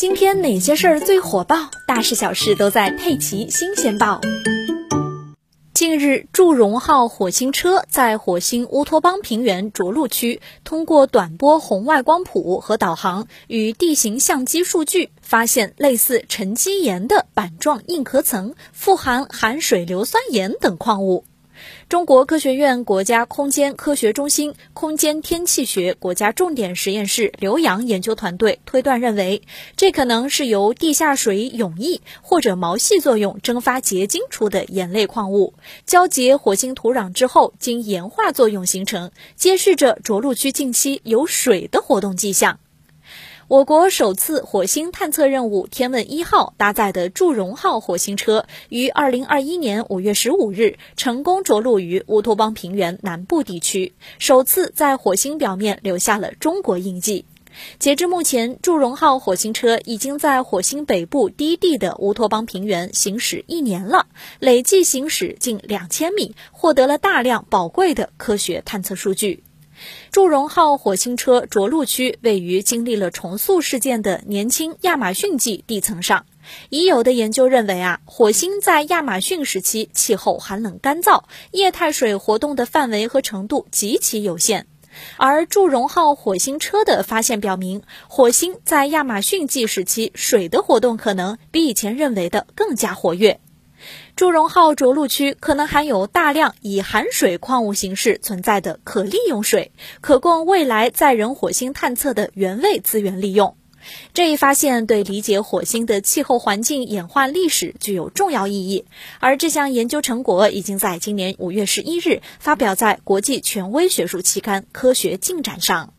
今天哪些事儿最火爆？大事小事都在《佩奇新鲜报》。近日，祝融号火星车在火星乌托邦平原着陆区，通过短波红外光谱和导航与地形相机数据，发现类似沉积岩的板状硬壳层，富含含水硫酸盐等矿物。中国科学院国家空间科学中心空间天气学国家重点实验室刘洋研究团队推断认为，这可能是由地下水涌溢或者毛细作用蒸发结晶出的盐类矿物，交结火星土壤之后经盐化作用形成，揭示着着陆区近期有水的活动迹象。我国首次火星探测任务“天问一号”搭载的祝融号火星车于二零二一年五月十五日成功着陆于乌托邦平原南部地区，首次在火星表面留下了中国印记。截至目前，祝融号火星车已经在火星北部低地的乌托邦平原行驶一年了，累计行驶近两千米，获得了大量宝贵的科学探测数据。祝融号火星车着陆区位于经历了重塑事件的年轻亚马逊纪地层上。已有的研究认为啊，火星在亚马逊时期气候寒冷干燥，液态水活动的范围和程度极其有限。而祝融号火星车的发现表明，火星在亚马逊纪时期水的活动可能比以前认为的更加活跃。祝融号着陆区可能含有大量以含水矿物形式存在的可利用水，可供未来载人火星探测的原位资源利用。这一发现对理解火星的气候环境演化历史具有重要意义，而这项研究成果已经在今年五月十一日发表在国际权威学术期刊《科学进展》上。